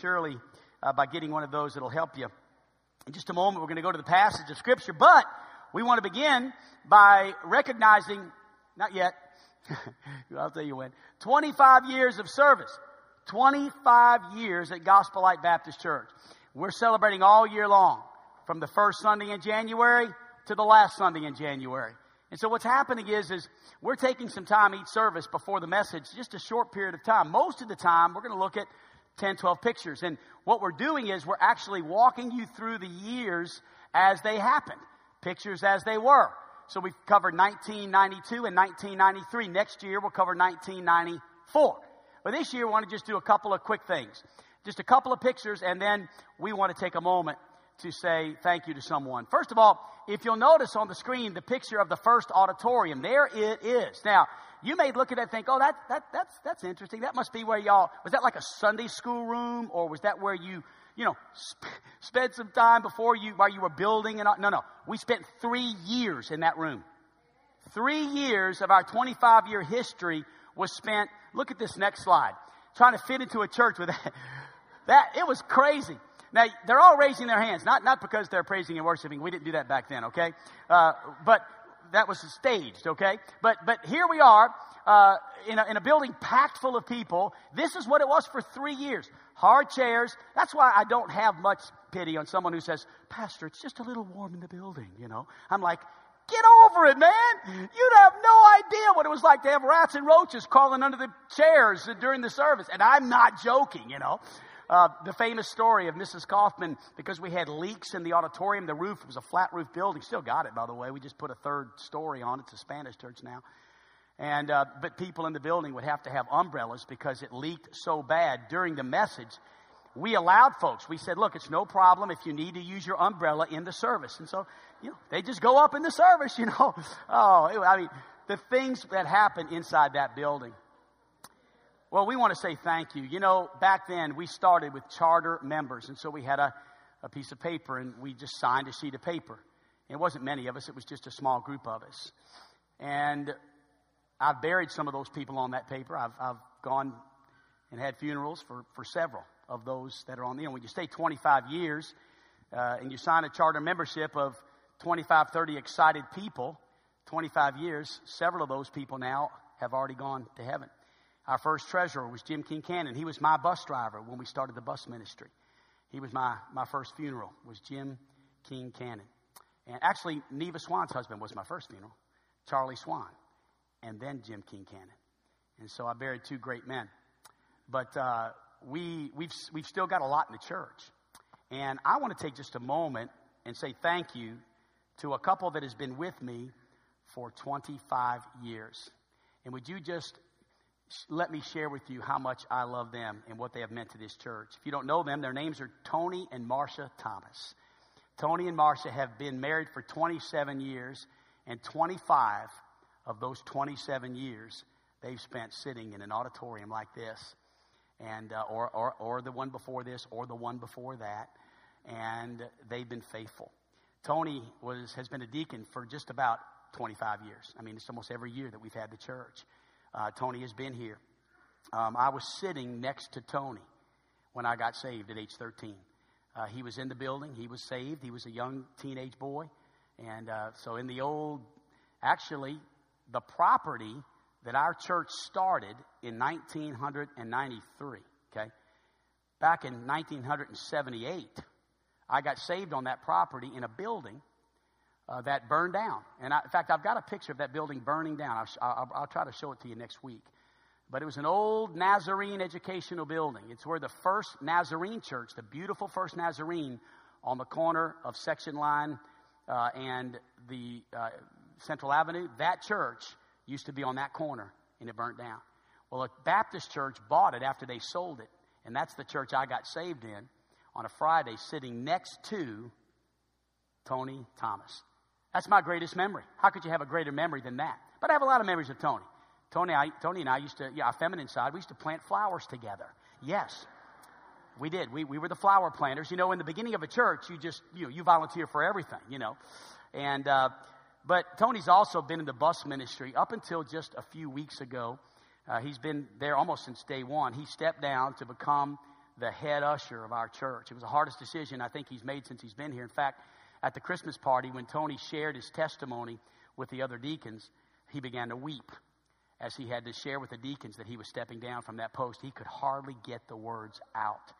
surely uh, by getting one of those, it'll help you. In just a moment, we're going to go to the passage of Scripture, but we want to begin by recognizing, not yet, I'll tell you when, 25 years of service. 25 years at Gospel Light Baptist Church. We're celebrating all year long, from the first Sunday in January to the last Sunday in January. And so what's happening is, is we're taking some time each service before the message, just a short period of time. Most of the time, we're going to look at 10, 12 pictures. And what we're doing is we're actually walking you through the years as they happened, pictures as they were. So we've covered 1992 and 1993. Next year, we'll cover 1994. But this year, we want to just do a couple of quick things. Just a couple of pictures, and then we want to take a moment to say thank you to someone. First of all, if you'll notice on the screen the picture of the first auditorium, there it is. Now, you may look at that and think, oh, that, that, that's, that's interesting. That must be where y'all, was that like a Sunday school room, or was that where you, you know, sp- spent some time before you, while you were building and all? No, no. We spent three years in that room. Three years of our 25 year history was spent, look at this next slide, trying to fit into a church with that. that it was crazy. Now, they're all raising their hands, not, not because they're praising and worshiping. We didn't do that back then, okay? Uh, but that was staged, okay? But, but here we are, uh, in, a, in a building packed full of people. This is what it was for three years. Hard chairs. That's why I don't have much pity on someone who says, Pastor, it's just a little warm in the building, you know? I'm like, Get over it, man. You'd have no idea what it was like to have rats and roaches crawling under the chairs during the service. And I'm not joking, you know. Uh, the famous story of Mrs. Kaufman, because we had leaks in the auditorium, the roof was a flat roof building. Still got it, by the way. We just put a third story on it. It's a Spanish church now. And, uh, but people in the building would have to have umbrellas because it leaked so bad during the message. We allowed folks, we said, look, it's no problem if you need to use your umbrella in the service. And so you know, they just go up in the service, you know. Oh, I mean, the things that happen inside that building. Well, we want to say thank you. You know, back then we started with charter members, and so we had a, a piece of paper and we just signed a sheet of paper. It wasn't many of us, it was just a small group of us. And I've buried some of those people on that paper. I've, I've gone and had funerals for, for several of those that are on the end. When you stay 25 years uh, and you sign a charter membership of 25, 30 excited people, 25 years, several of those people now have already gone to heaven. Our first treasurer was Jim King Cannon. He was my bus driver when we started the bus ministry. He was my, my first funeral, was Jim King Cannon. And actually, Neva Swan's husband was my first funeral, Charlie Swan, and then Jim King Cannon. And so I buried two great men. But uh, we, we've, we've still got a lot in the church. And I want to take just a moment and say thank you to a couple that has been with me for 25 years. And would you just let me share with you how much I love them and what they have meant to this church? If you don't know them, their names are Tony and Marcia Thomas. Tony and Marcia have been married for 27 years, and 25 of those 27 years they've spent sitting in an auditorium like this, and uh, or, or, or the one before this, or the one before that, and they've been faithful. Tony was, has been a deacon for just about 25 years. I mean, it's almost every year that we've had the church. Uh, Tony has been here. Um, I was sitting next to Tony when I got saved at age 13. Uh, he was in the building. He was saved. He was a young teenage boy. And uh, so, in the old, actually, the property that our church started in 1993, okay? Back in 1978, I got saved on that property in a building uh, that burned down. And I, in fact, I've got a picture of that building burning down. I'll, I'll, I'll, try to show it to you next week. But it was an old Nazarene educational building. It's where the first Nazarene church, the beautiful first Nazarene on the corner of Section Line uh, and the uh, Central Avenue, that church used to be on that corner and it burnt down. Well, a Baptist church bought it after they sold it. And that's the church I got saved in on a Friday sitting next to Tony Thomas. That's my greatest memory. How could you have a greater memory than that? But I have a lot of memories of Tony. Tony, I, Tony and I used to, yeah, our feminine side, we used to plant flowers together. Yes. We did. We, we were the flower planters. You know, in the beginning of a church, you just, you know, you volunteer for everything, you know. And, uh, but Tony's also been in the bus ministry up until just a few weeks ago. Uh, he's been there almost since day one. He stepped down to become the head usher of our church. It was the hardest decision I think he's made since he's been here. In fact, at the Christmas party, when Tony shared his testimony with the other deacons, he began to weep as he had to share with the deacons that he was stepping down from that post. He could hardly get the words out.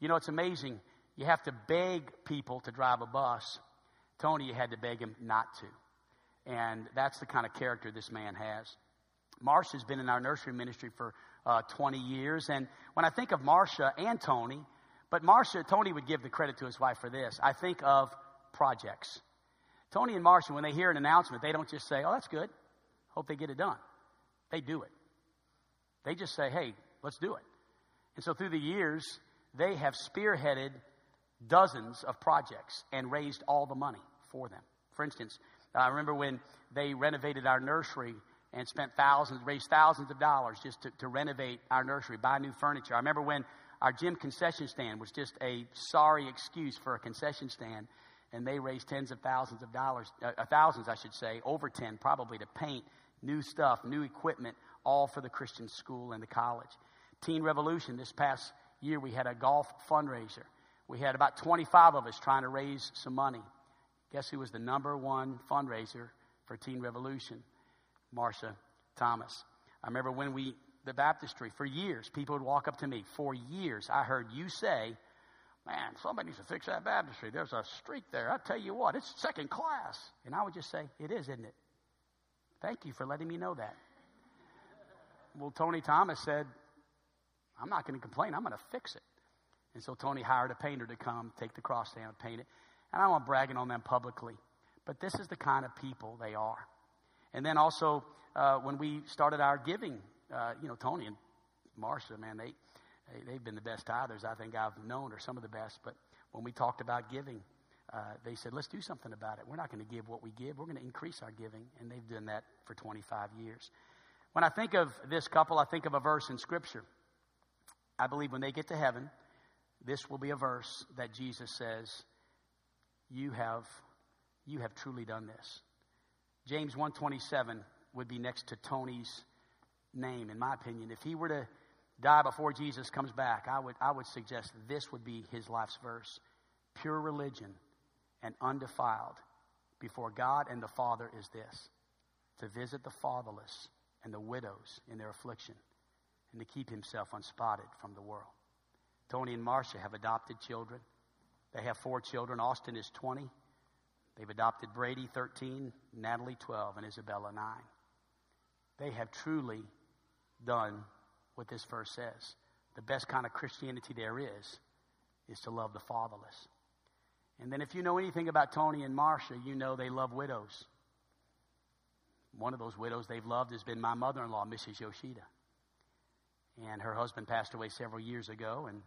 You know, it's amazing. You have to beg people to drive a bus. Tony, you had to beg him not to. And that's the kind of character this man has. Marcia's been in our nursery ministry for uh, 20 years. And when I think of Marcia and Tony, but Marcia, Tony would give the credit to his wife for this. I think of projects. Tony and Marcia, when they hear an announcement, they don't just say, oh, that's good. Hope they get it done. They do it. They just say, hey, let's do it. And so through the years, they have spearheaded dozens of projects and raised all the money for them. For instance, I remember when they renovated our nursery and spent thousands, raised thousands of dollars just to, to renovate our nursery, buy new furniture. I remember when our gym concession stand was just a sorry excuse for a concession stand, and they raised tens of thousands of dollars, uh, thousands, I should say, over 10 probably, to paint new stuff, new equipment, all for the Christian school and the college. Teen Revolution, this past year, we had a golf fundraiser. We had about 25 of us trying to raise some money. Guess who was the number one fundraiser for Teen Revolution? Marcia Thomas. I remember when we, the baptistry, for years, people would walk up to me. For years, I heard you say, Man, somebody needs to fix that baptistry. There's a streak there. I tell you what, it's second class. And I would just say, It is, isn't it? Thank you for letting me know that. Well, Tony Thomas said, I'm not going to complain. I'm going to fix it. And so Tony hired a painter to come, take the cross down, and paint it. And I don't want bragging on them publicly, but this is the kind of people they are. And then also, uh, when we started our giving, uh, you know, Tony and Marcia, man, they, they, have been the best tithers I think I've known, or some of the best. But when we talked about giving, uh, they said, let's do something about it. We're not going to give what we give, we're going to increase our giving. And they've done that for 25 years. When I think of this couple, I think of a verse in Scripture. I believe when they get to heaven, this will be a verse that Jesus says, You have, you have truly done this. James 127 would be next to Tony's name, in my opinion. If he were to die before Jesus comes back, I would, I would suggest this would be his life's verse. Pure religion and undefiled before God and the Father is this to visit the fatherless and the widows in their affliction and to keep himself unspotted from the world. Tony and Marcia have adopted children. They have four children. Austin is 20. They've adopted Brady 13, Natalie 12, and Isabella 9. They have truly done what this verse says. The best kind of Christianity there is, is to love the fatherless. And then if you know anything about Tony and Marcia, you know they love widows. One of those widows they've loved has been my mother in law, Mrs. Yoshida. And her husband passed away several years ago, and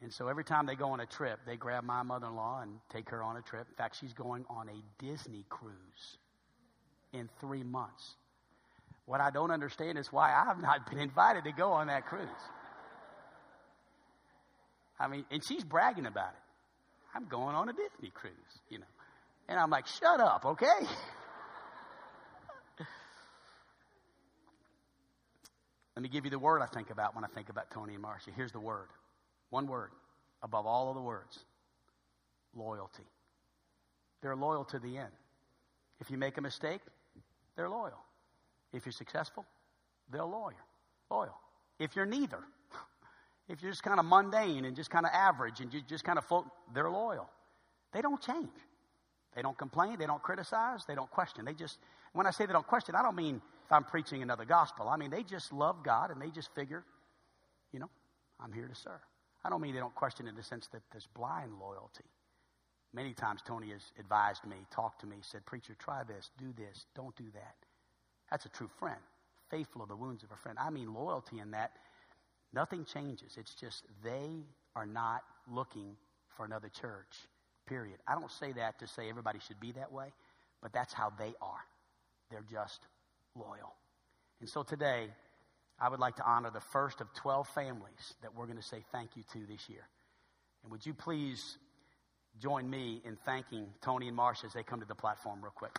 and so every time they go on a trip, they grab my mother in law and take her on a trip. In fact, she's going on a Disney cruise in three months. What I don't understand is why I've not been invited to go on that cruise. I mean, and she's bragging about it. I'm going on a Disney cruise, you know. And I'm like, shut up, okay? Let me give you the word I think about when I think about Tony and Marcia. Here's the word one word above all of the words loyalty. They're loyal to the end. If you make a mistake, they're loyal. If you're successful, they're loyal. Loyal. If you're neither, if you're just kind of mundane and just kind of average and you just kind of float, they're loyal. They don't change. They don't complain. They don't criticize. They don't question. They just, when I say they don't question, I don't mean if I'm preaching another gospel. I mean, they just love God and they just figure, you know, I'm here to serve. I don't mean they don't question in the sense that there's blind loyalty. Many times Tony has advised me, talked to me, said, Preacher, try this, do this, don't do that. That's a true friend, faithful of the wounds of a friend. I mean loyalty in that nothing changes. It's just they are not looking for another church, period. I don't say that to say everybody should be that way, but that's how they are. They're just loyal. And so today, I would like to honor the first of 12 families that we're going to say thank you to this year. And would you please join me in thanking Tony and Marcia as they come to the platform, real quick?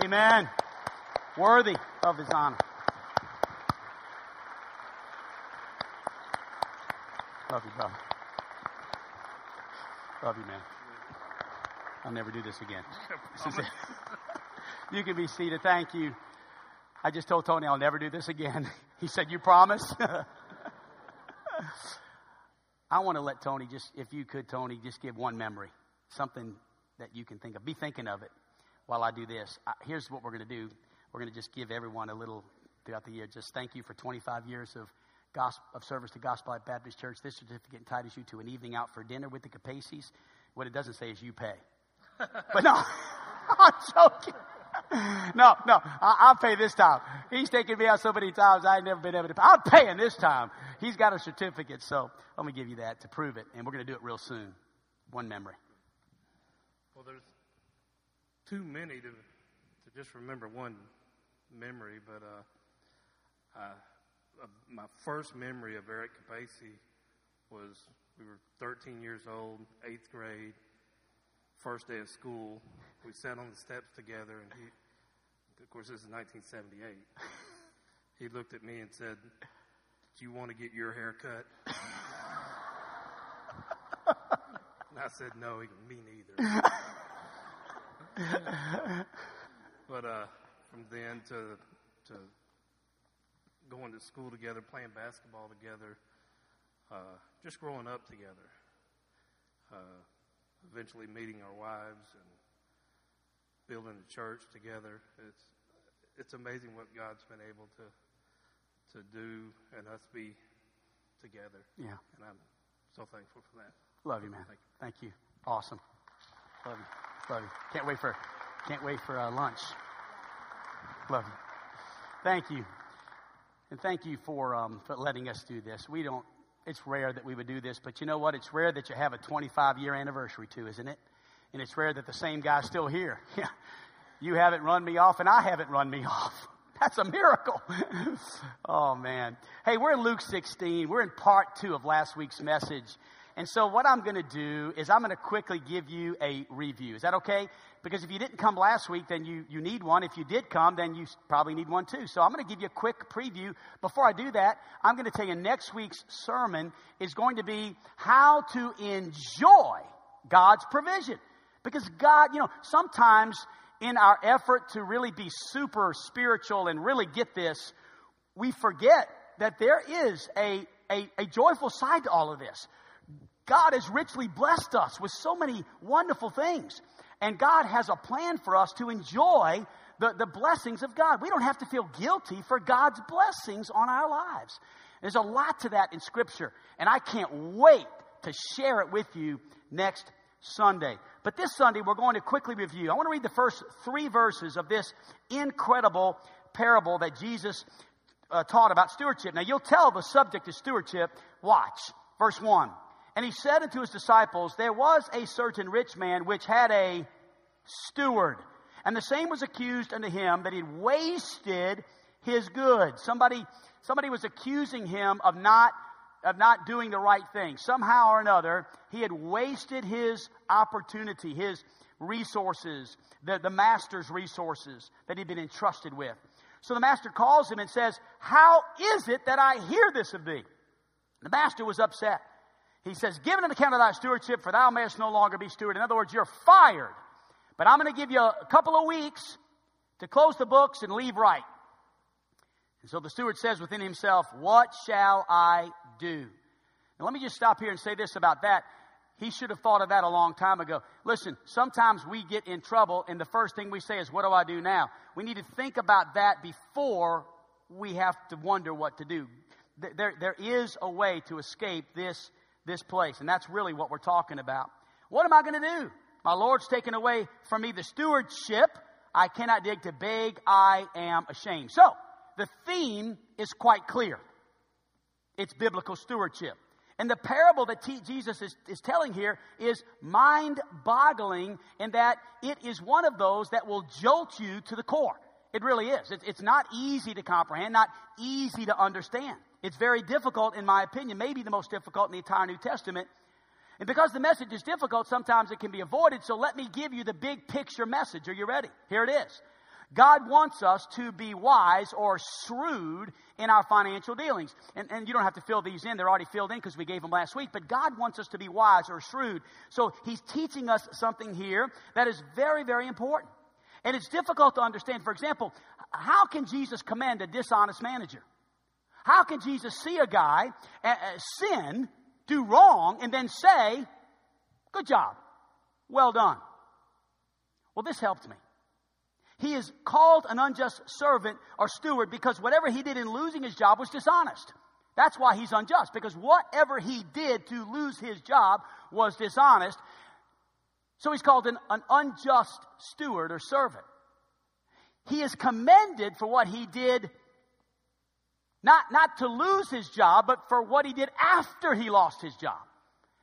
Amen. Worthy of his honor. Love you, brother. Love you, man. I'll never do this again. you can be seated. Thank you. I just told Tony I'll never do this again. He said, You promise? I want to let Tony just, if you could, Tony, just give one memory, something that you can think of. Be thinking of it while I do this. Here's what we're going to do. We're going to just give everyone a little throughout the year. Just thank you for 25 years of gospel, of service to Gospel Light Baptist Church. This certificate entitles you to an evening out for dinner with the Capacis. What it doesn't say is you pay. but no, I'm joking. no, no, I, will pay this time. He's taken me out so many times I ain't never been able to pay. I'm paying this time. He's got a certificate, so let me give you that to prove it, and we're going to do it real soon. One memory. Well, there's too many to to just remember one memory, but uh, uh, my first memory of Eric Capaci was we were 13 years old, eighth grade, first day of school. We sat on the steps together, and he of course, this is 1978. He looked at me and said, Do you want to get your hair cut? and I said, No, me neither. but uh, from then to, to going to school together, playing basketball together, uh, just growing up together, uh, eventually meeting our wives and building a church together. It's it's amazing what God's been able to to do and us be together. Yeah. And I'm so thankful for that. Love you, man. Thank you. Thank you. Awesome. Love you. Love you. Can't wait for can't wait for uh, lunch. Love you. Thank you. And thank you for, um, for letting us do this. We don't, it's rare that we would do this, but you know what? It's rare that you have a 25 year anniversary too, isn't it? And it's rare that the same guy's still here. Yeah. You haven't run me off, and I haven't run me off. That's a miracle. oh, man. Hey, we're in Luke 16. We're in part two of last week's message. And so, what I'm going to do is I'm going to quickly give you a review. Is that okay? Because if you didn't come last week, then you, you need one. If you did come, then you probably need one too. So, I'm going to give you a quick preview. Before I do that, I'm going to tell you next week's sermon is going to be how to enjoy God's provision. Because God, you know, sometimes in our effort to really be super spiritual and really get this, we forget that there is a, a, a, joyful side to all of this. God has richly blessed us with so many wonderful things. And God has a plan for us to enjoy the, the blessings of God. We don't have to feel guilty for God's blessings on our lives. There's a lot to that in Scripture. And I can't wait to share it with you next Sunday. But this Sunday, we're going to quickly review. I want to read the first three verses of this incredible parable that Jesus uh, taught about stewardship. Now, you'll tell the subject is stewardship. Watch. Verse 1. And he said unto his disciples, There was a certain rich man which had a steward. And the same was accused unto him that he wasted his goods. Somebody, somebody was accusing him of not of not doing the right thing. Somehow or another, he had wasted his opportunity, his resources, the, the master's resources that he'd been entrusted with. So the master calls him and says, How is it that I hear this of thee? The master was upset. He says, Give an account of thy stewardship, for thou mayest no longer be steward. In other words, you're fired. But I'm going to give you a couple of weeks to close the books and leave right. And so the steward says within himself, What shall I do? Now, let me just stop here and say this about that. He should have thought of that a long time ago. Listen, sometimes we get in trouble, and the first thing we say is, What do I do now? We need to think about that before we have to wonder what to do. There, there is a way to escape this, this place, and that's really what we're talking about. What am I going to do? My Lord's taken away from me the stewardship. I cannot dig to beg. I am ashamed. So, the theme is quite clear. It's biblical stewardship. And the parable that T- Jesus is, is telling here is mind boggling in that it is one of those that will jolt you to the core. It really is. It's, it's not easy to comprehend, not easy to understand. It's very difficult, in my opinion, maybe the most difficult in the entire New Testament. And because the message is difficult, sometimes it can be avoided. So let me give you the big picture message. Are you ready? Here it is God wants us to be wise or shrewd in our financial dealings. And, and you don't have to fill these in, they're already filled in because we gave them last week. But God wants us to be wise or shrewd. So He's teaching us something here that is very, very important. And it's difficult to understand. For example, how can Jesus command a dishonest manager? How can Jesus see a guy uh, sin, do wrong, and then say, Good job, well done? Well, this helped me. He is called an unjust servant or steward because whatever he did in losing his job was dishonest. That's why he's unjust, because whatever he did to lose his job was dishonest. So he's called an, an unjust steward or servant. He is commended for what he did, not, not to lose his job, but for what he did after he lost his job.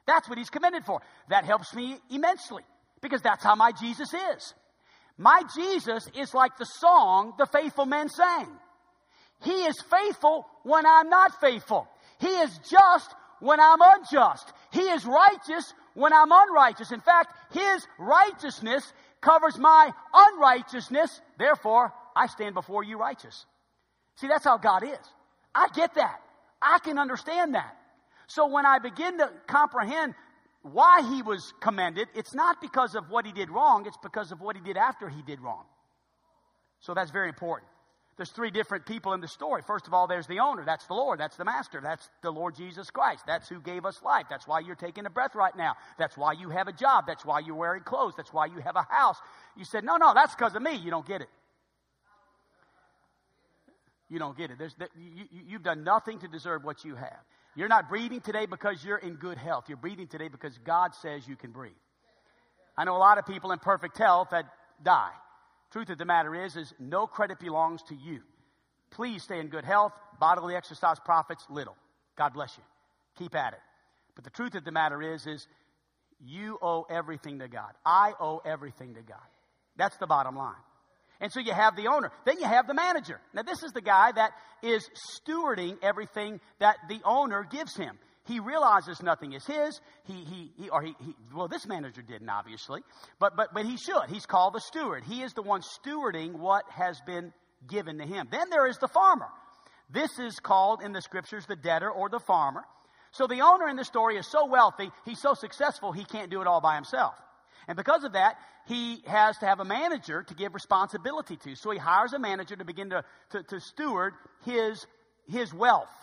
That's what he's commended for. That helps me immensely because that's how my Jesus is. My Jesus is like the song the faithful men sang. He is faithful when I'm not faithful. He is just when I'm unjust. He is righteous when I'm unrighteous. In fact, His righteousness covers my unrighteousness. Therefore, I stand before you righteous. See, that's how God is. I get that. I can understand that. So when I begin to comprehend why he was commended, it's not because of what he did wrong, it's because of what he did after he did wrong. So that's very important. There's three different people in the story. First of all, there's the owner. That's the Lord. That's the master. That's the Lord Jesus Christ. That's who gave us life. That's why you're taking a breath right now. That's why you have a job. That's why you're wearing clothes. That's why you have a house. You said, no, no, that's because of me. You don't get it. You don't get it. There's, you, you've done nothing to deserve what you have. You're not breathing today because you're in good health. You're breathing today because God says you can breathe. I know a lot of people in perfect health that die. Truth of the matter is, is no credit belongs to you. Please stay in good health. Bodily exercise profits little. God bless you. Keep at it. But the truth of the matter is, is you owe everything to God. I owe everything to God. That's the bottom line. And so you have the owner. Then you have the manager. Now, this is the guy that is stewarding everything that the owner gives him. He realizes nothing is his. He, he, he or he, he, well, this manager didn't, obviously, but, but, but he should. He's called the steward. He is the one stewarding what has been given to him. Then there is the farmer. This is called in the scriptures the debtor or the farmer. So the owner in the story is so wealthy, he's so successful, he can't do it all by himself. And because of that, he has to have a manager to give responsibility to. So he hires a manager to begin to, to, to steward his, his wealth.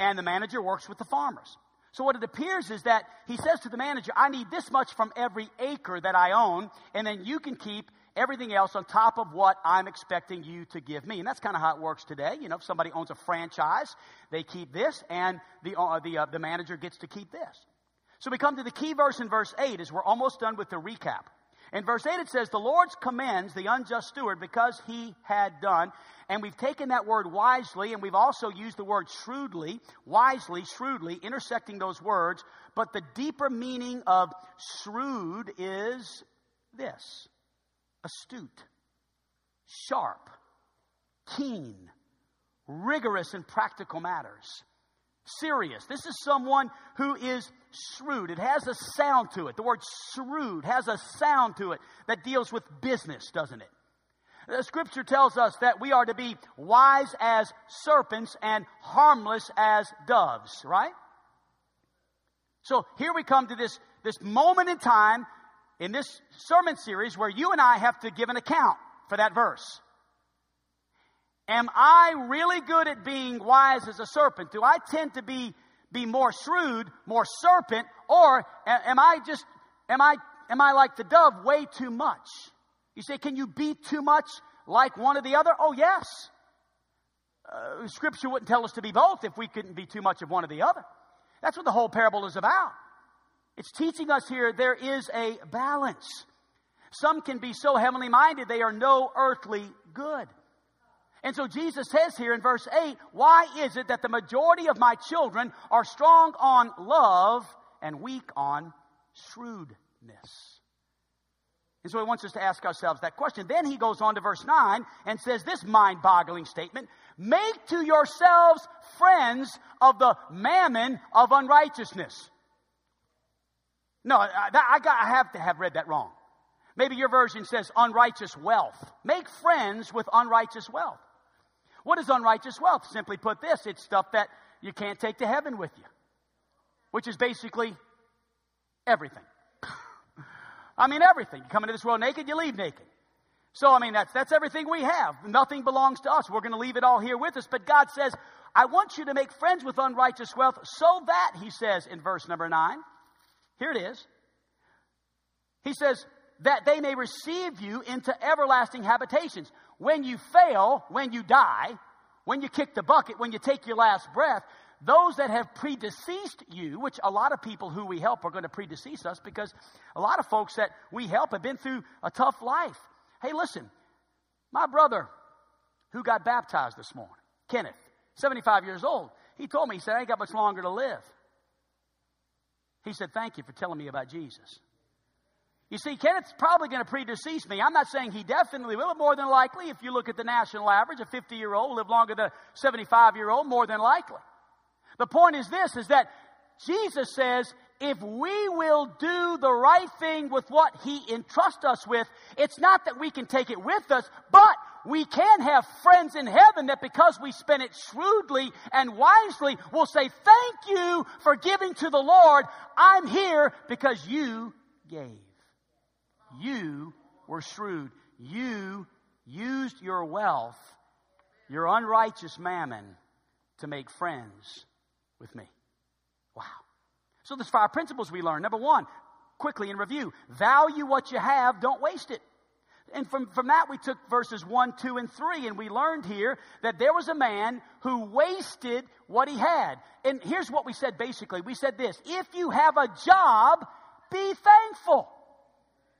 And the manager works with the farmers. So what it appears is that he says to the manager, I need this much from every acre that I own, and then you can keep everything else on top of what I'm expecting you to give me. And that's kind of how it works today. You know, if somebody owns a franchise, they keep this, and the, uh, the, uh, the manager gets to keep this. So we come to the key verse in verse 8 as we're almost done with the recap. In verse 8 it says, The Lord commends the unjust steward because he had done. And we've taken that word wisely and we've also used the word shrewdly, wisely, shrewdly, intersecting those words. But the deeper meaning of shrewd is this astute, sharp, keen, rigorous in practical matters serious. This is someone who is shrewd. It has a sound to it. The word shrewd has a sound to it that deals with business, doesn't it? The scripture tells us that we are to be wise as serpents and harmless as doves, right? So here we come to this, this moment in time in this sermon series where you and I have to give an account for that verse. Am I really good at being wise as a serpent? Do I tend to be, be more shrewd, more serpent, or am I just, am I, am I like the dove way too much? You say, can you be too much like one or the other? Oh, yes. Uh, scripture wouldn't tell us to be both if we couldn't be too much of one or the other. That's what the whole parable is about. It's teaching us here there is a balance. Some can be so heavenly minded they are no earthly good. And so Jesus says here in verse 8, why is it that the majority of my children are strong on love and weak on shrewdness? And so he wants us to ask ourselves that question. Then he goes on to verse 9 and says this mind boggling statement Make to yourselves friends of the mammon of unrighteousness. No, I, got, I have to have read that wrong. Maybe your version says unrighteous wealth. Make friends with unrighteous wealth. What is unrighteous wealth? Simply put this, it's stuff that you can't take to heaven with you, which is basically everything. I mean, everything. You come into this world naked, you leave naked. So, I mean, that's, that's everything we have. Nothing belongs to us. We're going to leave it all here with us. But God says, I want you to make friends with unrighteous wealth so that, he says in verse number nine, here it is. He says, that they may receive you into everlasting habitations. When you fail, when you die, when you kick the bucket, when you take your last breath, those that have predeceased you, which a lot of people who we help are going to predecease us because a lot of folks that we help have been through a tough life. Hey, listen, my brother who got baptized this morning, Kenneth, 75 years old, he told me, he said, I ain't got much longer to live. He said, Thank you for telling me about Jesus. You see, Kenneth's probably going to predecease me. I'm not saying he definitely will, but more than likely, if you look at the national average, a 50 year old live longer than a 75 year old, more than likely. The point is this, is that Jesus says, if we will do the right thing with what He entrusts us with, it's not that we can take it with us, but we can have friends in heaven that because we spend it shrewdly and wisely will say, thank you for giving to the Lord. I'm here because you gave. You were shrewd. You used your wealth, your unrighteous mammon, to make friends with me. Wow. So there's five principles we learn. Number one, quickly in review, value what you have, don't waste it. And from, from that, we took verses 1, 2, and 3, and we learned here that there was a man who wasted what he had. And here's what we said basically we said this if you have a job, be thankful.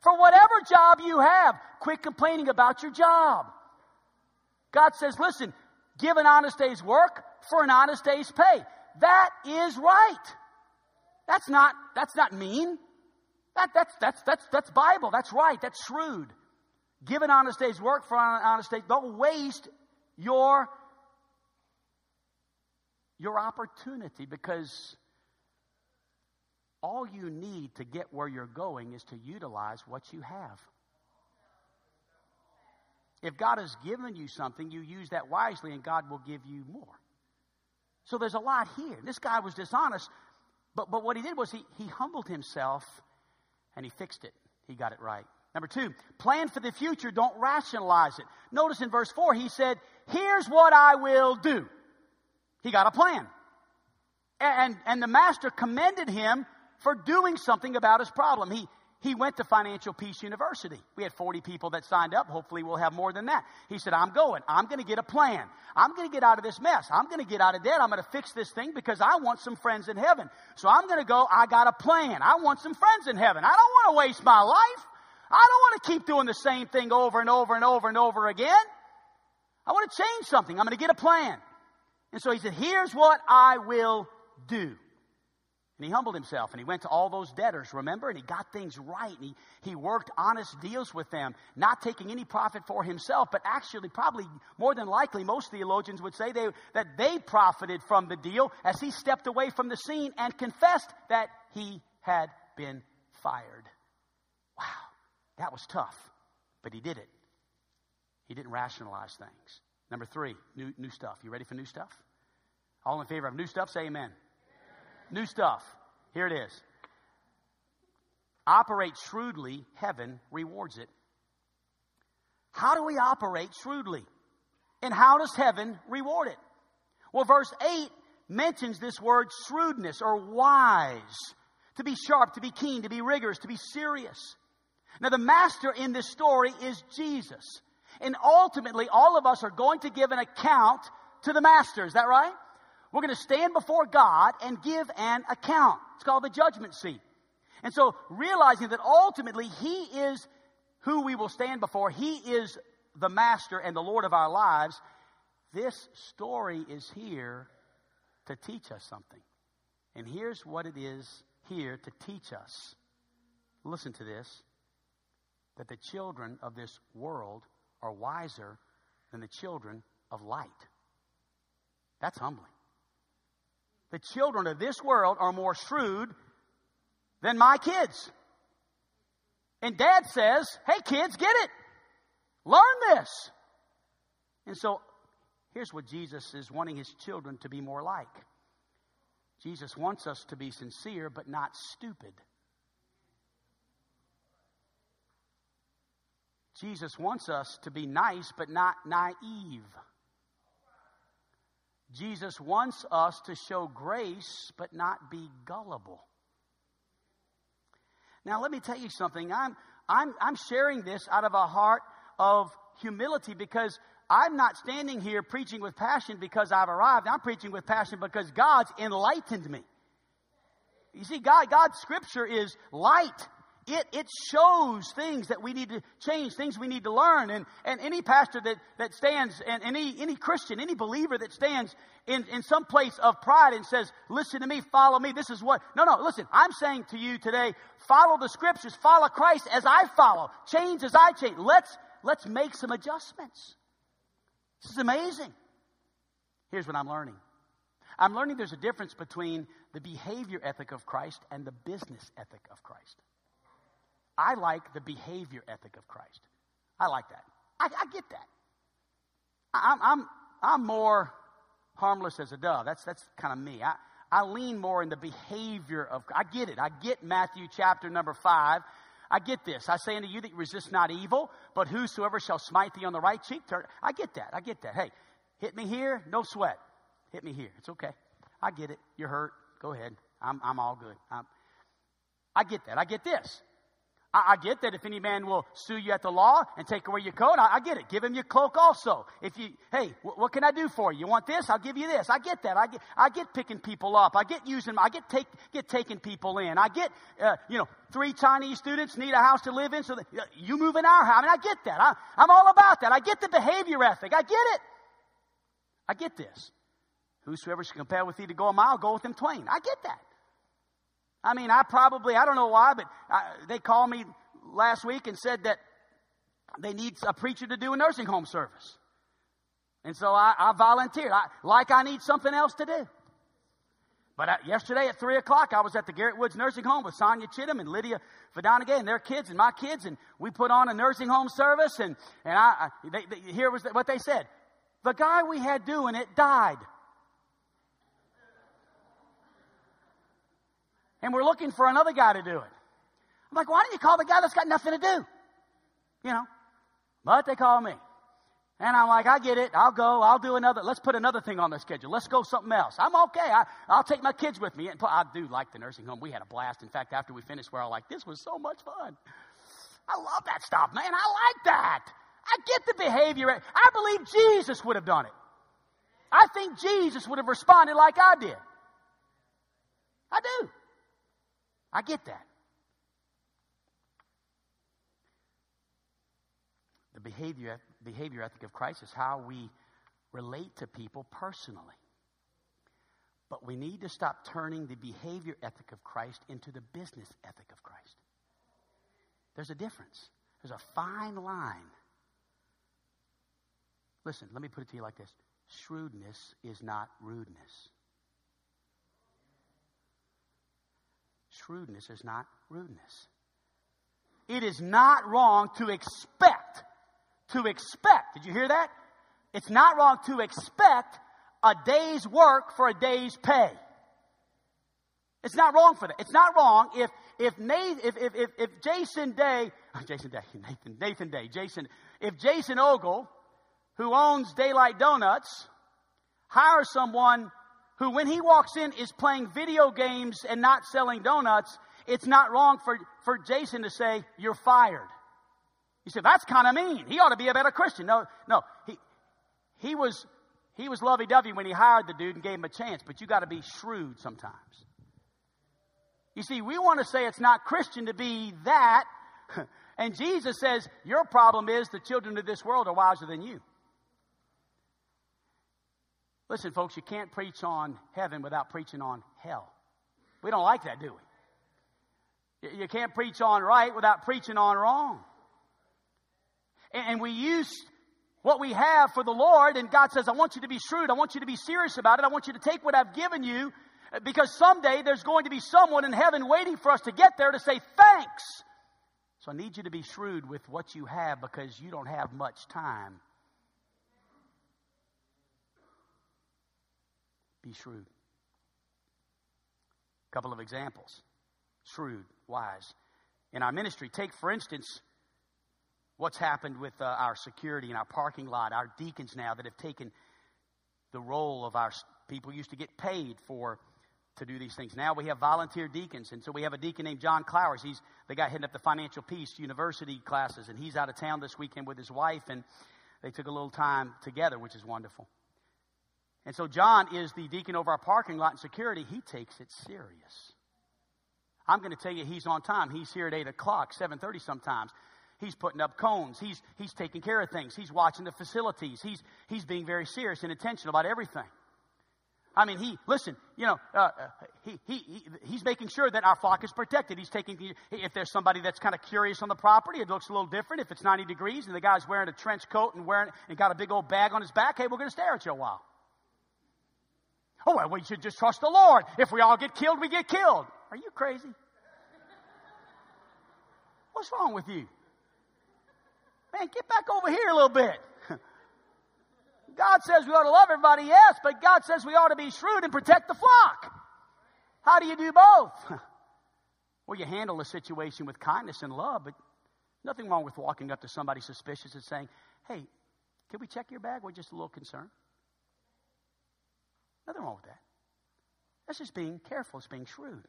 For whatever job you have, quit complaining about your job. God says, listen, give an honest day's work for an honest day's pay. That is right. That's not, that's not mean. That, that's, that's, that's, that's Bible. That's right. That's shrewd. Give an honest day's work for an honest day. Don't waste your, your opportunity because all you need to get where you're going is to utilize what you have. If God has given you something, you use that wisely and God will give you more. So there's a lot here. This guy was dishonest, but, but what he did was he, he humbled himself and he fixed it. He got it right. Number two, plan for the future, don't rationalize it. Notice in verse 4, he said, Here's what I will do. He got a plan. And, and the master commended him for doing something about his problem. He, he went to Financial Peace University. We had 40 people that signed up. Hopefully, we'll have more than that. He said, I'm going. I'm going to get a plan. I'm going to get out of this mess. I'm going to get out of debt. I'm going to fix this thing because I want some friends in heaven. So I'm going to go. I got a plan. I want some friends in heaven. I don't want to waste my life. I don't want to keep doing the same thing over and over and over and over again. I want to change something. I'm going to get a plan. And so he said, Here's what I will do. And he humbled himself and he went to all those debtors, remember? And he got things right. And he, he worked honest deals with them, not taking any profit for himself, but actually, probably more than likely, most theologians would say they, that they profited from the deal as he stepped away from the scene and confessed that he had been fired. Wow, that was tough, but he did it. He didn't rationalize things. Number three, new, new stuff. You ready for new stuff? All in favor of new stuff, say amen. New stuff. Here it is. Operate shrewdly, heaven rewards it. How do we operate shrewdly? And how does heaven reward it? Well, verse 8 mentions this word shrewdness or wise. To be sharp, to be keen, to be rigorous, to be serious. Now, the master in this story is Jesus. And ultimately, all of us are going to give an account to the master. Is that right? We're going to stand before God and give an account. It's called the judgment seat. And so realizing that ultimately He is who we will stand before, He is the master and the Lord of our lives, this story is here to teach us something. And here's what it is here to teach us. Listen to this that the children of this world are wiser than the children of light. That's humbling. The children of this world are more shrewd than my kids. And dad says, hey kids, get it. Learn this. And so here's what Jesus is wanting his children to be more like. Jesus wants us to be sincere, but not stupid. Jesus wants us to be nice, but not naive. Jesus wants us to show grace, but not be gullible. Now, let me tell you something. I'm, I'm, I'm sharing this out of a heart of humility because I'm not standing here preaching with passion because I've arrived. I'm preaching with passion because God's enlightened me. You see, God, God's scripture is light. It, it shows things that we need to change, things we need to learn. And, and any pastor that, that stands, and any, any Christian, any believer that stands in, in some place of pride and says, listen to me, follow me, this is what. No, no, listen, I'm saying to you today, follow the scriptures, follow Christ as I follow, change as I change. Let's, let's make some adjustments. This is amazing. Here's what I'm learning. I'm learning there's a difference between the behavior ethic of Christ and the business ethic of Christ. I like the behavior ethic of Christ. I like that. I, I get that. I'm, I'm, I'm more harmless as a dove. That's, that's kind of me. I, I lean more in the behavior of, I get it. I get Matthew chapter number five. I get this. I say unto you that you resist not evil, but whosoever shall smite thee on the right cheek, turn. I get that. I get that. Hey, hit me here, no sweat. Hit me here. It's okay. I get it. You're hurt. Go ahead. I'm, I'm all good. I'm, I get that. I get this. I, I, get that if any man will sue you at the law and take away your coat, I, I get it. Give him your cloak also. If you, hey, w- what can I do for you? You want this? I'll give you this. I get that. I get, I get picking people up. I get using, I get take, get taking people in. I get, uh, you know, three Chinese students need a house to live in, so that, uh, you move in our house. I mean, I get that. I, I'm all about that. I get the behavior ethic. I get it. I get this. Whosoever shall compare with thee to go a mile, go with him twain. I get that. I mean, I probably, I don't know why, but I, they called me last week and said that they need a preacher to do a nursing home service. And so I, I volunteered, I, like I need something else to do. But uh, yesterday at 3 o'clock, I was at the Garrett Woods Nursing Home with Sonia Chittum and Lydia Fadonagay and their kids and my kids, and we put on a nursing home service, and, and I, they, they, here was what they said. The guy we had doing it died. And we're looking for another guy to do it. I'm like, why don't you call the guy that's got nothing to do? You know, but they call me. And I'm like, I get it. I'll go. I'll do another. Let's put another thing on the schedule. Let's go something else. I'm okay. I, will take my kids with me. And I do like the nursing home. We had a blast. In fact, after we finished, we're all like, this was so much fun. I love that stuff, man. I like that. I get the behavior. I believe Jesus would have done it. I think Jesus would have responded like I did. I do. I get that. The behavior, behavior ethic of Christ is how we relate to people personally. But we need to stop turning the behavior ethic of Christ into the business ethic of Christ. There's a difference, there's a fine line. Listen, let me put it to you like this shrewdness is not rudeness. Shrewdness is not rudeness. It is not wrong to expect, to expect, did you hear that? It's not wrong to expect a day's work for a day's pay. It's not wrong for that. It's not wrong if if Nathan, if, if, if, if Jason Day, Jason Day, Nathan, Nathan Day, Jason, if Jason Ogle, who owns Daylight Donuts, hires someone who, when he walks in, is playing video games and not selling donuts, it's not wrong for, for Jason to say, You're fired. You say, That's kind of mean. He ought to be a better Christian. No, no. He, he was, he was lovey dovey when he hired the dude and gave him a chance, but you got to be shrewd sometimes. You see, we want to say it's not Christian to be that. And Jesus says, Your problem is the children of this world are wiser than you. Listen, folks, you can't preach on heaven without preaching on hell. We don't like that, do we? You can't preach on right without preaching on wrong. And we use what we have for the Lord, and God says, I want you to be shrewd. I want you to be serious about it. I want you to take what I've given you, uh, because someday there's going to be someone in heaven waiting for us to get there to say thanks. So I need you to be shrewd with what you have because you don't have much time. Be shrewd. A couple of examples shrewd, wise. In our ministry, take for instance what's happened with uh, our security and our parking lot, our deacons now that have taken the role of our people used to get paid for to do these things. Now we have volunteer deacons, and so we have a deacon named John Clowers. He's the guy heading up the Financial Peace University classes, and he's out of town this weekend with his wife, and they took a little time together, which is wonderful. And so John is the deacon over our parking lot and security. He takes it serious. I'm going to tell you, he's on time. He's here at 8 o'clock, 7.30 sometimes. He's putting up cones. He's, he's taking care of things. He's watching the facilities. He's, he's being very serious and intentional about everything. I mean, he, listen, you know, uh, he, he, he, he's making sure that our flock is protected. He's taking, if there's somebody that's kind of curious on the property, it looks a little different. If it's 90 degrees and the guy's wearing a trench coat and wearing, and got a big old bag on his back, hey, we're going to stare at you a while. Oh, well, we should just trust the Lord. If we all get killed, we get killed. Are you crazy? What's wrong with you? Man, get back over here a little bit. God says we ought to love everybody, yes, but God says we ought to be shrewd and protect the flock. How do you do both? Well, you handle the situation with kindness and love, but nothing wrong with walking up to somebody suspicious and saying, hey, can we check your bag? We're just a little concerned. Nothing wrong with that. That's just being careful. It's being shrewd.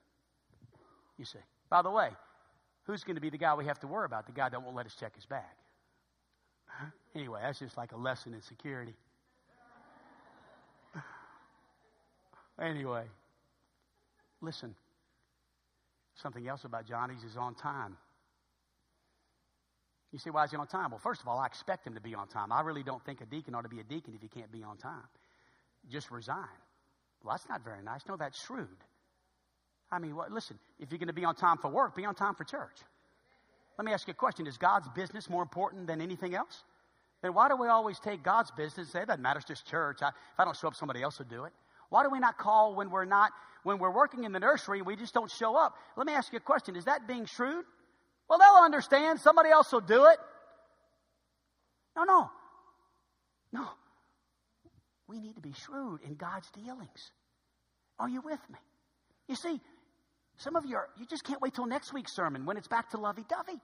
You see. By the way, who's going to be the guy we have to worry about? The guy that won't let us check his bag. Anyway, that's just like a lesson in security. Anyway, listen. Something else about Johnny's is on time. You say, why is he on time? Well, first of all, I expect him to be on time. I really don't think a deacon ought to be a deacon if he can't be on time. Just resign. Well, that's not very nice. No, that's shrewd. I mean, what, listen, if you're going to be on time for work, be on time for church. Let me ask you a question Is God's business more important than anything else? Then why do we always take God's business and say, that matters, just church. I, if I don't show up, somebody else will do it. Why do we not call when we're not, when we're working in the nursery and we just don't show up? Let me ask you a question. Is that being shrewd? Well, they'll understand. Somebody else will do it. No, no. No. We need to be shrewd in God's dealings. Are you with me? You see, some of you are, you just can't wait till next week's sermon when it's back to lovey dovey.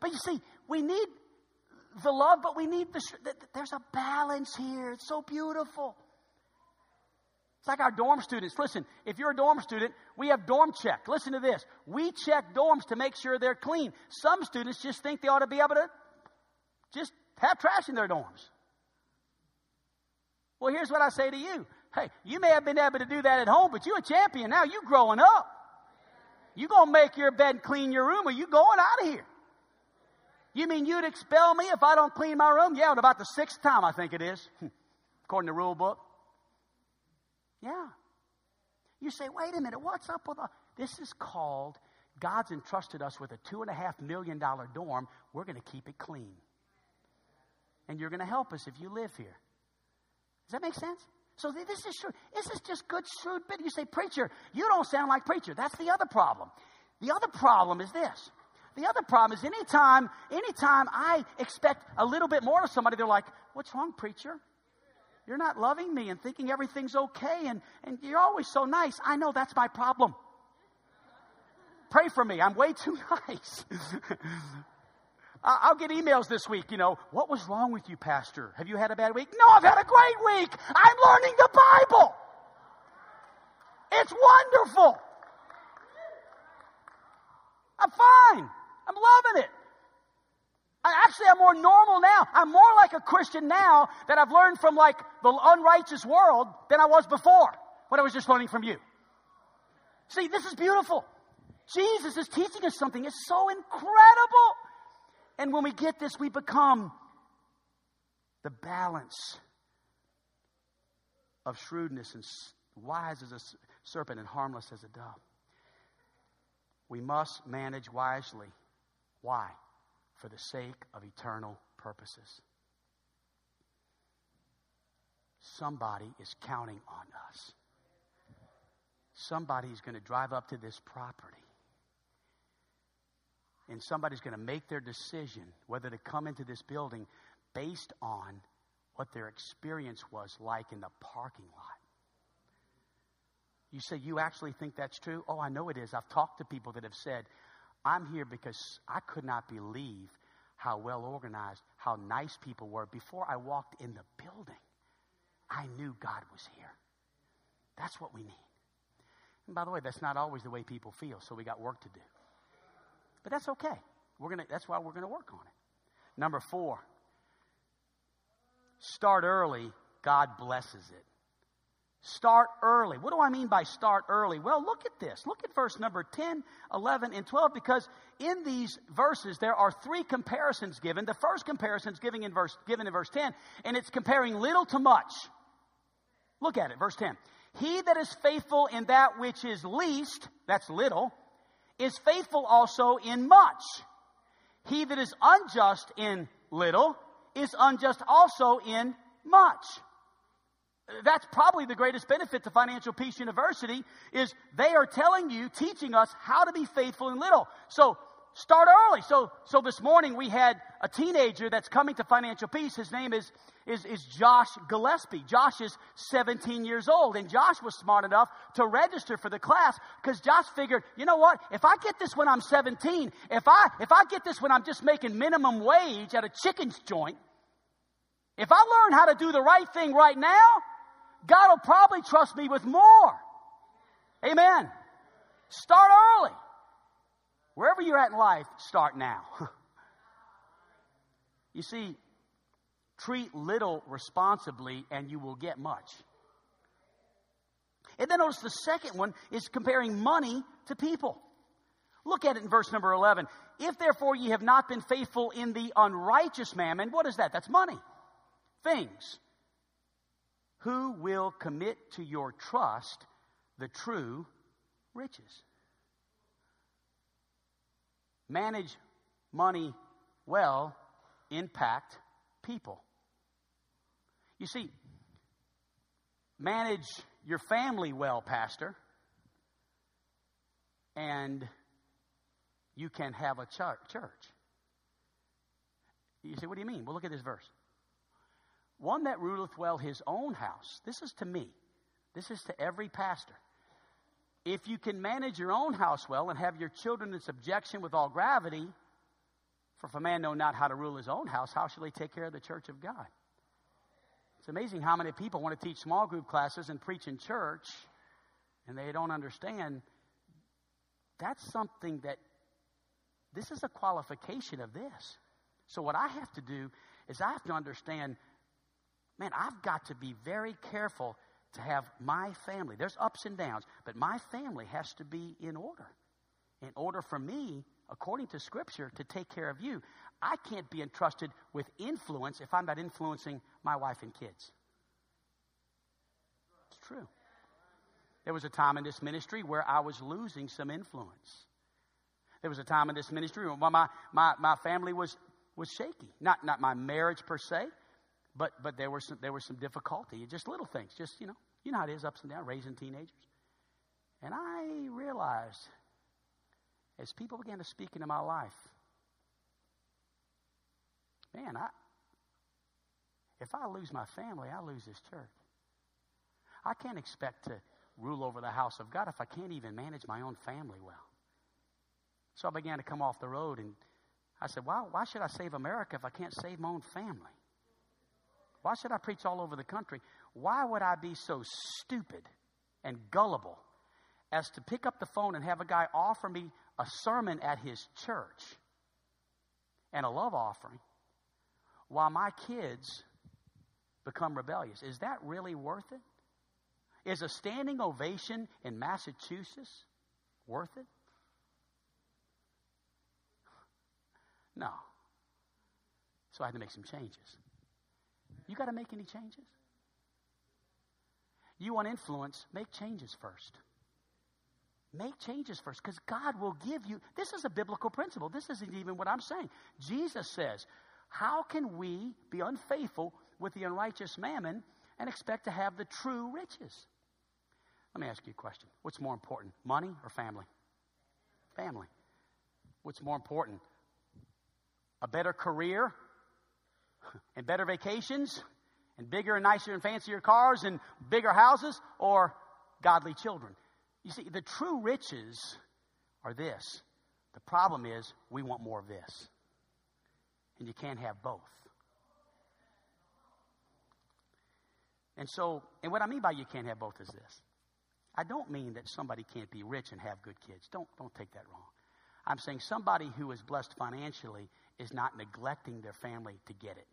But you see, we need the love, but we need the, there's a balance here. It's so beautiful. It's like our dorm students. Listen, if you're a dorm student, we have dorm check. Listen to this. We check dorms to make sure they're clean. Some students just think they ought to be able to just have trash in their dorms. Well, here's what I say to you. Hey, you may have been able to do that at home, but you're a champion now. You're growing up. You're gonna make your bed and clean your room or you going out of here. You mean you'd expel me if I don't clean my room? Yeah, about the sixth time I think it is, according to the rule book. Yeah. You say, wait a minute, what's up with all? This is called God's entrusted us with a two and a half million dollar dorm. We're going to keep it clean. And you're going to help us if you live here. Does that make sense? So this is true. This is just good, shrewd bit. You say, preacher, you don't sound like preacher. That's the other problem. The other problem is this. The other problem is anytime, anytime I expect a little bit more of somebody, they're like, what's wrong, preacher? You're not loving me and thinking everything's okay, and, and you're always so nice. I know that's my problem. Pray for me. I'm way too nice. I'll get emails this week, you know, what was wrong with you, Pastor? Have you had a bad week? No, I've had a great week. I'm learning the Bible. It's wonderful. I'm fine. I'm loving it. I actually am more normal now. I'm more like a Christian now that I've learned from like the unrighteous world than I was before when I was just learning from you. See, this is beautiful. Jesus is teaching us something. It's so incredible. And when we get this, we become the balance of shrewdness and wise as a serpent and harmless as a dove. We must manage wisely. Why? for the sake of eternal purposes. Somebody is counting on us. Somebody is going to drive up to this property. And somebody's going to make their decision whether to come into this building based on what their experience was like in the parking lot. You say, You actually think that's true? Oh, I know it is. I've talked to people that have said, I'm here because I could not believe how well organized, how nice people were. Before I walked in the building, I knew God was here. That's what we need. And by the way, that's not always the way people feel, so we got work to do. But that's okay. We're gonna, that's why we're going to work on it. Number four, start early, God blesses it. Start early. What do I mean by start early? Well, look at this. Look at verse number 10, 11, and 12 because in these verses there are three comparisons given. The first comparison is given in verse, given in verse 10, and it's comparing little to much. Look at it, verse 10. He that is faithful in that which is least, that's little, is faithful also in much. He that is unjust in little is unjust also in much that's probably the greatest benefit to Financial Peace University is they are telling you, teaching us how to be faithful in little. So start early. So, so this morning we had a teenager that's coming to Financial Peace. His name is, is, is Josh Gillespie. Josh is 17 years old and Josh was smart enough to register for the class because Josh figured, you know what? If I get this when I'm 17, if I, if I get this when I'm just making minimum wage at a chicken's joint, if I learn how to do the right thing right now, God will probably trust me with more. Amen. Start early. Wherever you're at in life, start now. you see, treat little responsibly and you will get much. And then notice the second one is comparing money to people. Look at it in verse number 11. If therefore ye have not been faithful in the unrighteous mammon, what is that? That's money. Things who will commit to your trust the true riches? Manage money well, impact people. You see, manage your family well, Pastor, and you can have a church. You say, what do you mean? Well, look at this verse one that ruleth well his own house. This is to me. This is to every pastor. If you can manage your own house well and have your children in subjection with all gravity, for if a man know not how to rule his own house, how shall he take care of the church of God? It's amazing how many people want to teach small group classes and preach in church, and they don't understand that's something that this is a qualification of this. So, what I have to do is I have to understand man, I've got to be very careful to have my family. There's ups and downs, but my family has to be in order. In order for me, according to Scripture, to take care of you, I can't be entrusted with influence if I'm not influencing my wife and kids. It's true. There was a time in this ministry where I was losing some influence. There was a time in this ministry where my, my, my family was, was shaky. Not, not my marriage per se, but but there were some there was some difficulty, just little things, just you know, you know how it is, ups and downs, raising teenagers. And I realized as people began to speak into my life, man, I if I lose my family, I lose this church. I can't expect to rule over the house of God if I can't even manage my own family well. So I began to come off the road and I said, why, why should I save America if I can't save my own family? Why should I preach all over the country? Why would I be so stupid and gullible as to pick up the phone and have a guy offer me a sermon at his church and a love offering while my kids become rebellious? Is that really worth it? Is a standing ovation in Massachusetts worth it? No. So I had to make some changes. You got to make any changes? You want influence, make changes first. Make changes first because God will give you. This is a biblical principle. This isn't even what I'm saying. Jesus says, How can we be unfaithful with the unrighteous mammon and expect to have the true riches? Let me ask you a question. What's more important, money or family? Family. What's more important? A better career and better vacations and bigger and nicer and fancier cars and bigger houses or godly children? You see, the true riches are this. The problem is we want more of this. And you can't have both. And so, and what I mean by you can't have both is this. I don't mean that somebody can't be rich and have good kids. Don't, don't take that wrong. I'm saying somebody who is blessed financially is not neglecting their family to get it.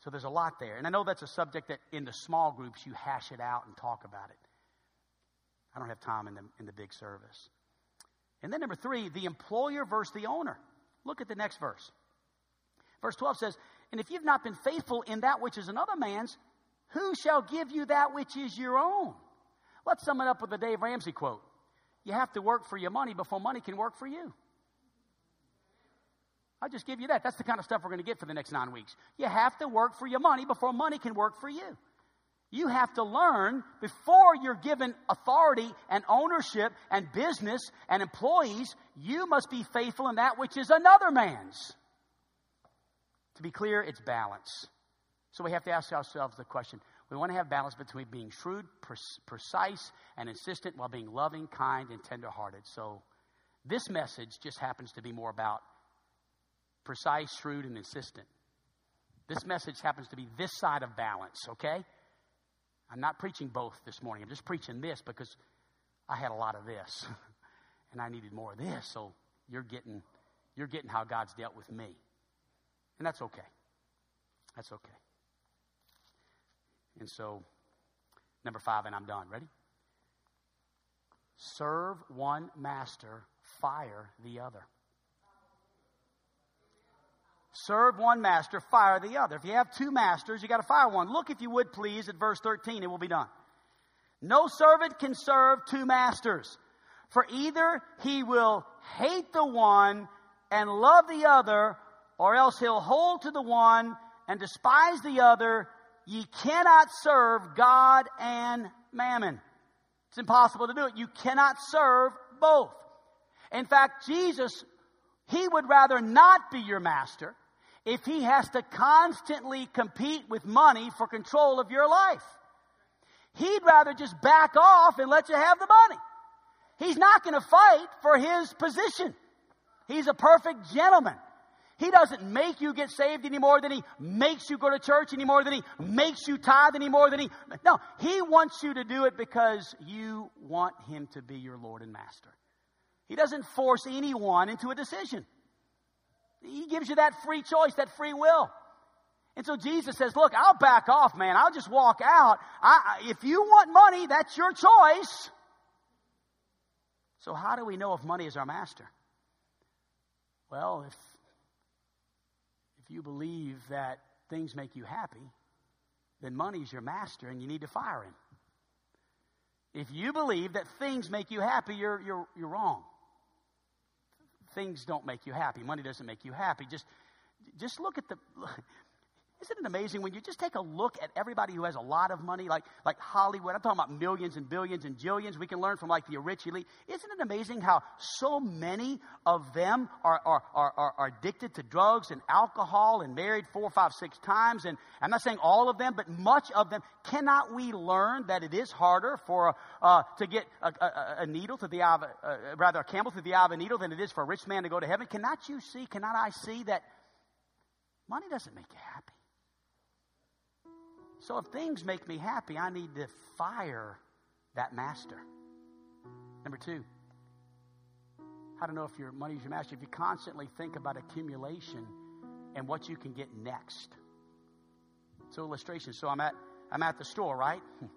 So there's a lot there. And I know that's a subject that in the small groups you hash it out and talk about it. I don't have time in the, in the big service. And then number three, the employer versus the owner. Look at the next verse. Verse 12 says, And if you've not been faithful in that which is another man's, who shall give you that which is your own? Let's sum it up with the Dave Ramsey quote. You have to work for your money before money can work for you. I'll just give you that. That's the kind of stuff we're going to get for the next nine weeks. You have to work for your money before money can work for you. You have to learn before you're given authority and ownership and business and employees, you must be faithful in that which is another man's. To be clear, it's balance. So we have to ask ourselves the question we want to have balance between being shrewd, precise, and insistent while being loving, kind, and tenderhearted. So this message just happens to be more about precise, shrewd, and insistent. This message happens to be this side of balance, okay? I'm not preaching both this morning. I'm just preaching this because I had a lot of this and I needed more of this. So you're getting you're getting how God's dealt with me. And that's okay. That's okay. And so number 5 and I'm done. Ready? Serve one master, fire the other. Serve one master, fire the other. If you have two masters, you got to fire one. Look, if you would please, at verse 13, it will be done. No servant can serve two masters, for either he will hate the one and love the other, or else he'll hold to the one and despise the other. Ye cannot serve God and mammon. It's impossible to do it. You cannot serve both. In fact, Jesus, he would rather not be your master if he has to constantly compete with money for control of your life. He'd rather just back off and let you have the money. He's not going to fight for his position. He's a perfect gentleman. He doesn't make you get saved any more than he makes you go to church any more than he makes you tithe any more than he. No, he wants you to do it because you want him to be your Lord and Master. He doesn't force anyone into a decision. He gives you that free choice, that free will. And so Jesus says, Look, I'll back off, man. I'll just walk out. I, if you want money, that's your choice. So, how do we know if money is our master? Well, if, if you believe that things make you happy, then money is your master and you need to fire him. If you believe that things make you happy, you're, you're, you're wrong things don't make you happy. Money doesn't make you happy. Just, just look at the. Isn't it amazing when you just take a look at everybody who has a lot of money, like, like Hollywood? I'm talking about millions and billions and jillions. We can learn from like the rich elite. Isn't it amazing how so many of them are, are, are, are addicted to drugs and alcohol and married four, five, six times? And I'm not saying all of them, but much of them. Cannot we learn that it is harder for uh, to get a, a, a, needle to the eye of, uh, rather a camel through the eye of a needle than it is for a rich man to go to heaven? Cannot you see? Cannot I see that money doesn't make you happy? So if things make me happy, I need to fire that master. Number two, how to know if your money is your master? If you constantly think about accumulation and what you can get next. So illustration. So I'm at I'm at the store, right?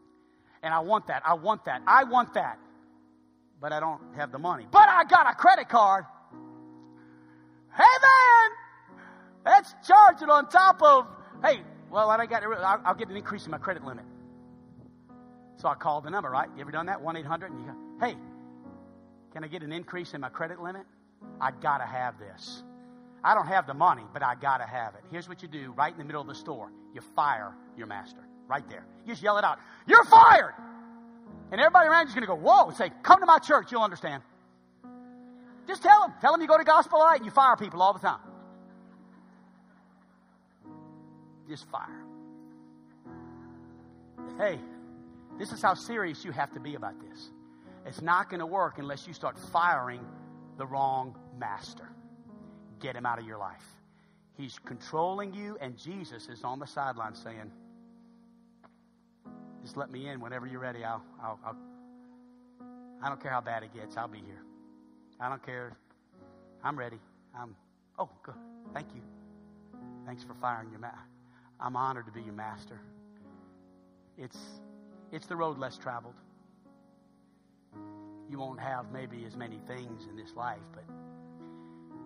And I want that. I want that. I want that. But I don't have the money. But I got a credit card. Hey man, let's charge it on top of hey, well, I got, I'll, I'll get an increase in my credit limit. So I called the number, right? You ever done that? 1 800? And you go, hey, can I get an increase in my credit limit? I got to have this. I don't have the money, but I got to have it. Here's what you do right in the middle of the store you fire your master right there. You just yell it out, You're fired! And everybody around you is going to go, Whoa, and say, Come to my church, you'll understand. Just tell them. Tell them you go to Gospel Light and you fire people all the time. Just fire. Hey, this is how serious you have to be about this. It's not going to work unless you start firing the wrong master. Get him out of your life. He's controlling you, and Jesus is on the sideline saying, Just let me in whenever you're ready. I'll, I'll, I'll, I don't care how bad it gets. I'll be here. I don't care. I'm ready. I'm, oh, good. Thank you. Thanks for firing your master. I'm honored to be your master. It's, it's the road less traveled. You won't have maybe as many things in this life, but,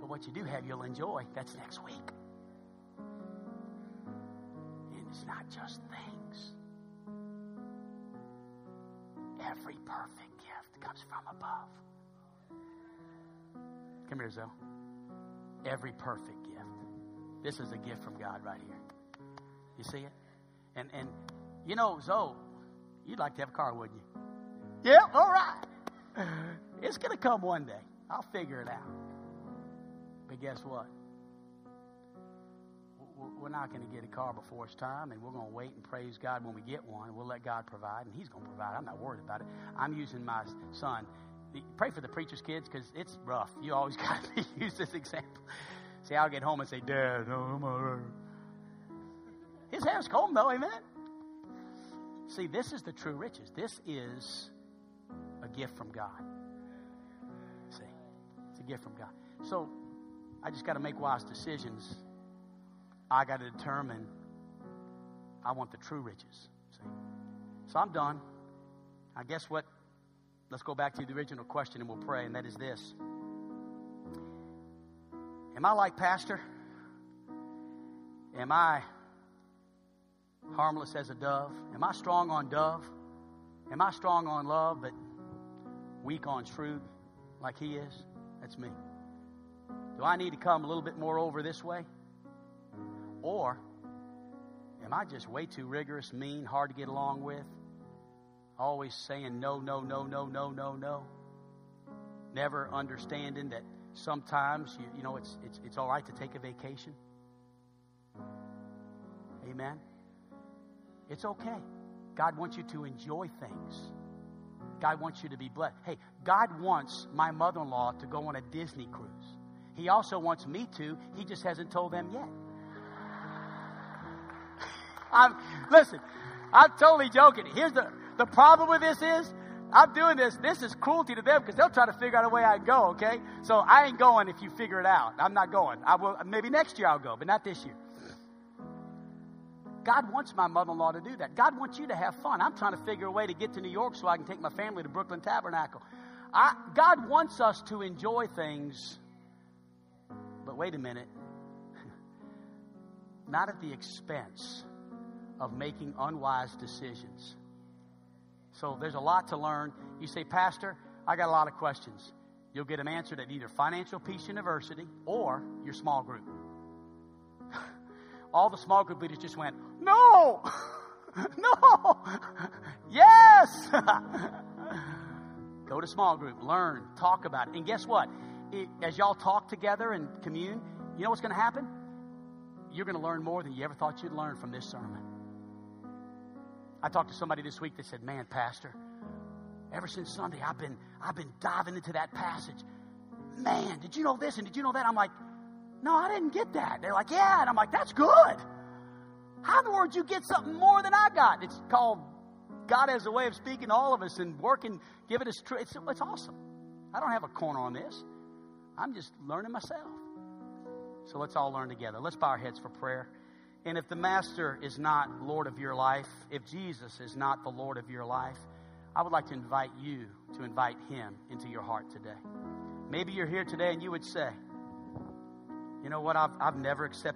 but what you do have, you'll enjoy. That's next week. And it's not just things. Every perfect gift comes from above. Come here, Zoe. Every perfect gift. This is a gift from God right here. You see it? And and you know, Zoe, you'd like to have a car, wouldn't you? Yep, all right. It's gonna come one day. I'll figure it out. But guess what? We're not going to get a car before it's time, and we're going to wait and praise God when we get one. We'll let God provide, and He's going to provide. I'm not worried about it. I'm using my son pray for the preacher's kids because it's rough. You always got to use this example. See, I'll get home and say, Dad, no, I'm all right. His hair's combed though, amen? See, this is the true riches. This is a gift from God. See, it's a gift from God. So I just got to make wise decisions. I got to determine I want the true riches. See? So I'm done. I guess what Let's go back to the original question and we'll pray, and that is this Am I like Pastor? Am I harmless as a dove? Am I strong on dove? Am I strong on love but weak on truth like he is? That's me. Do I need to come a little bit more over this way? Or am I just way too rigorous, mean, hard to get along with? always saying no, no, no, no, no, no, no. Never understanding that sometimes you, you know it's, it's, it's all right to take a vacation. Amen. It's okay. God wants you to enjoy things. God wants you to be blessed. Hey, God wants my mother in law to go on a Disney cruise. He also wants me to. He just hasn't told them yet. I'm listen. I'm totally joking. Here's the the problem with this is, I'm doing this. This is cruelty to them because they'll try to figure out a way I go. Okay, so I ain't going if you figure it out. I'm not going. I will. Maybe next year I'll go, but not this year. God wants my mother-in-law to do that. God wants you to have fun. I'm trying to figure a way to get to New York so I can take my family to Brooklyn Tabernacle. I, God wants us to enjoy things, but wait a minute. Not at the expense of making unwise decisions. So there's a lot to learn. You say, Pastor, I got a lot of questions. You'll get them answered at either Financial Peace University or your small group. All the small group leaders just went, No, no, yes. Go to small group, learn, talk about it. And guess what? As y'all talk together and commune, you know what's going to happen? You're going to learn more than you ever thought you'd learn from this sermon. I talked to somebody this week that said, Man, Pastor, ever since Sunday, I've been, I've been diving into that passage. Man, did you know this and did you know that? I'm like, No, I didn't get that. They're like, Yeah. And I'm like, That's good. How in the world you get something more than I got? It's called God has a way of speaking to all of us and working, giving us truth. It's, it's awesome. I don't have a corner on this. I'm just learning myself. So let's all learn together. Let's bow our heads for prayer. And if the Master is not Lord of your life, if Jesus is not the Lord of your life, I would like to invite you to invite Him into your heart today. Maybe you're here today and you would say, you know what, I've, I've never accepted.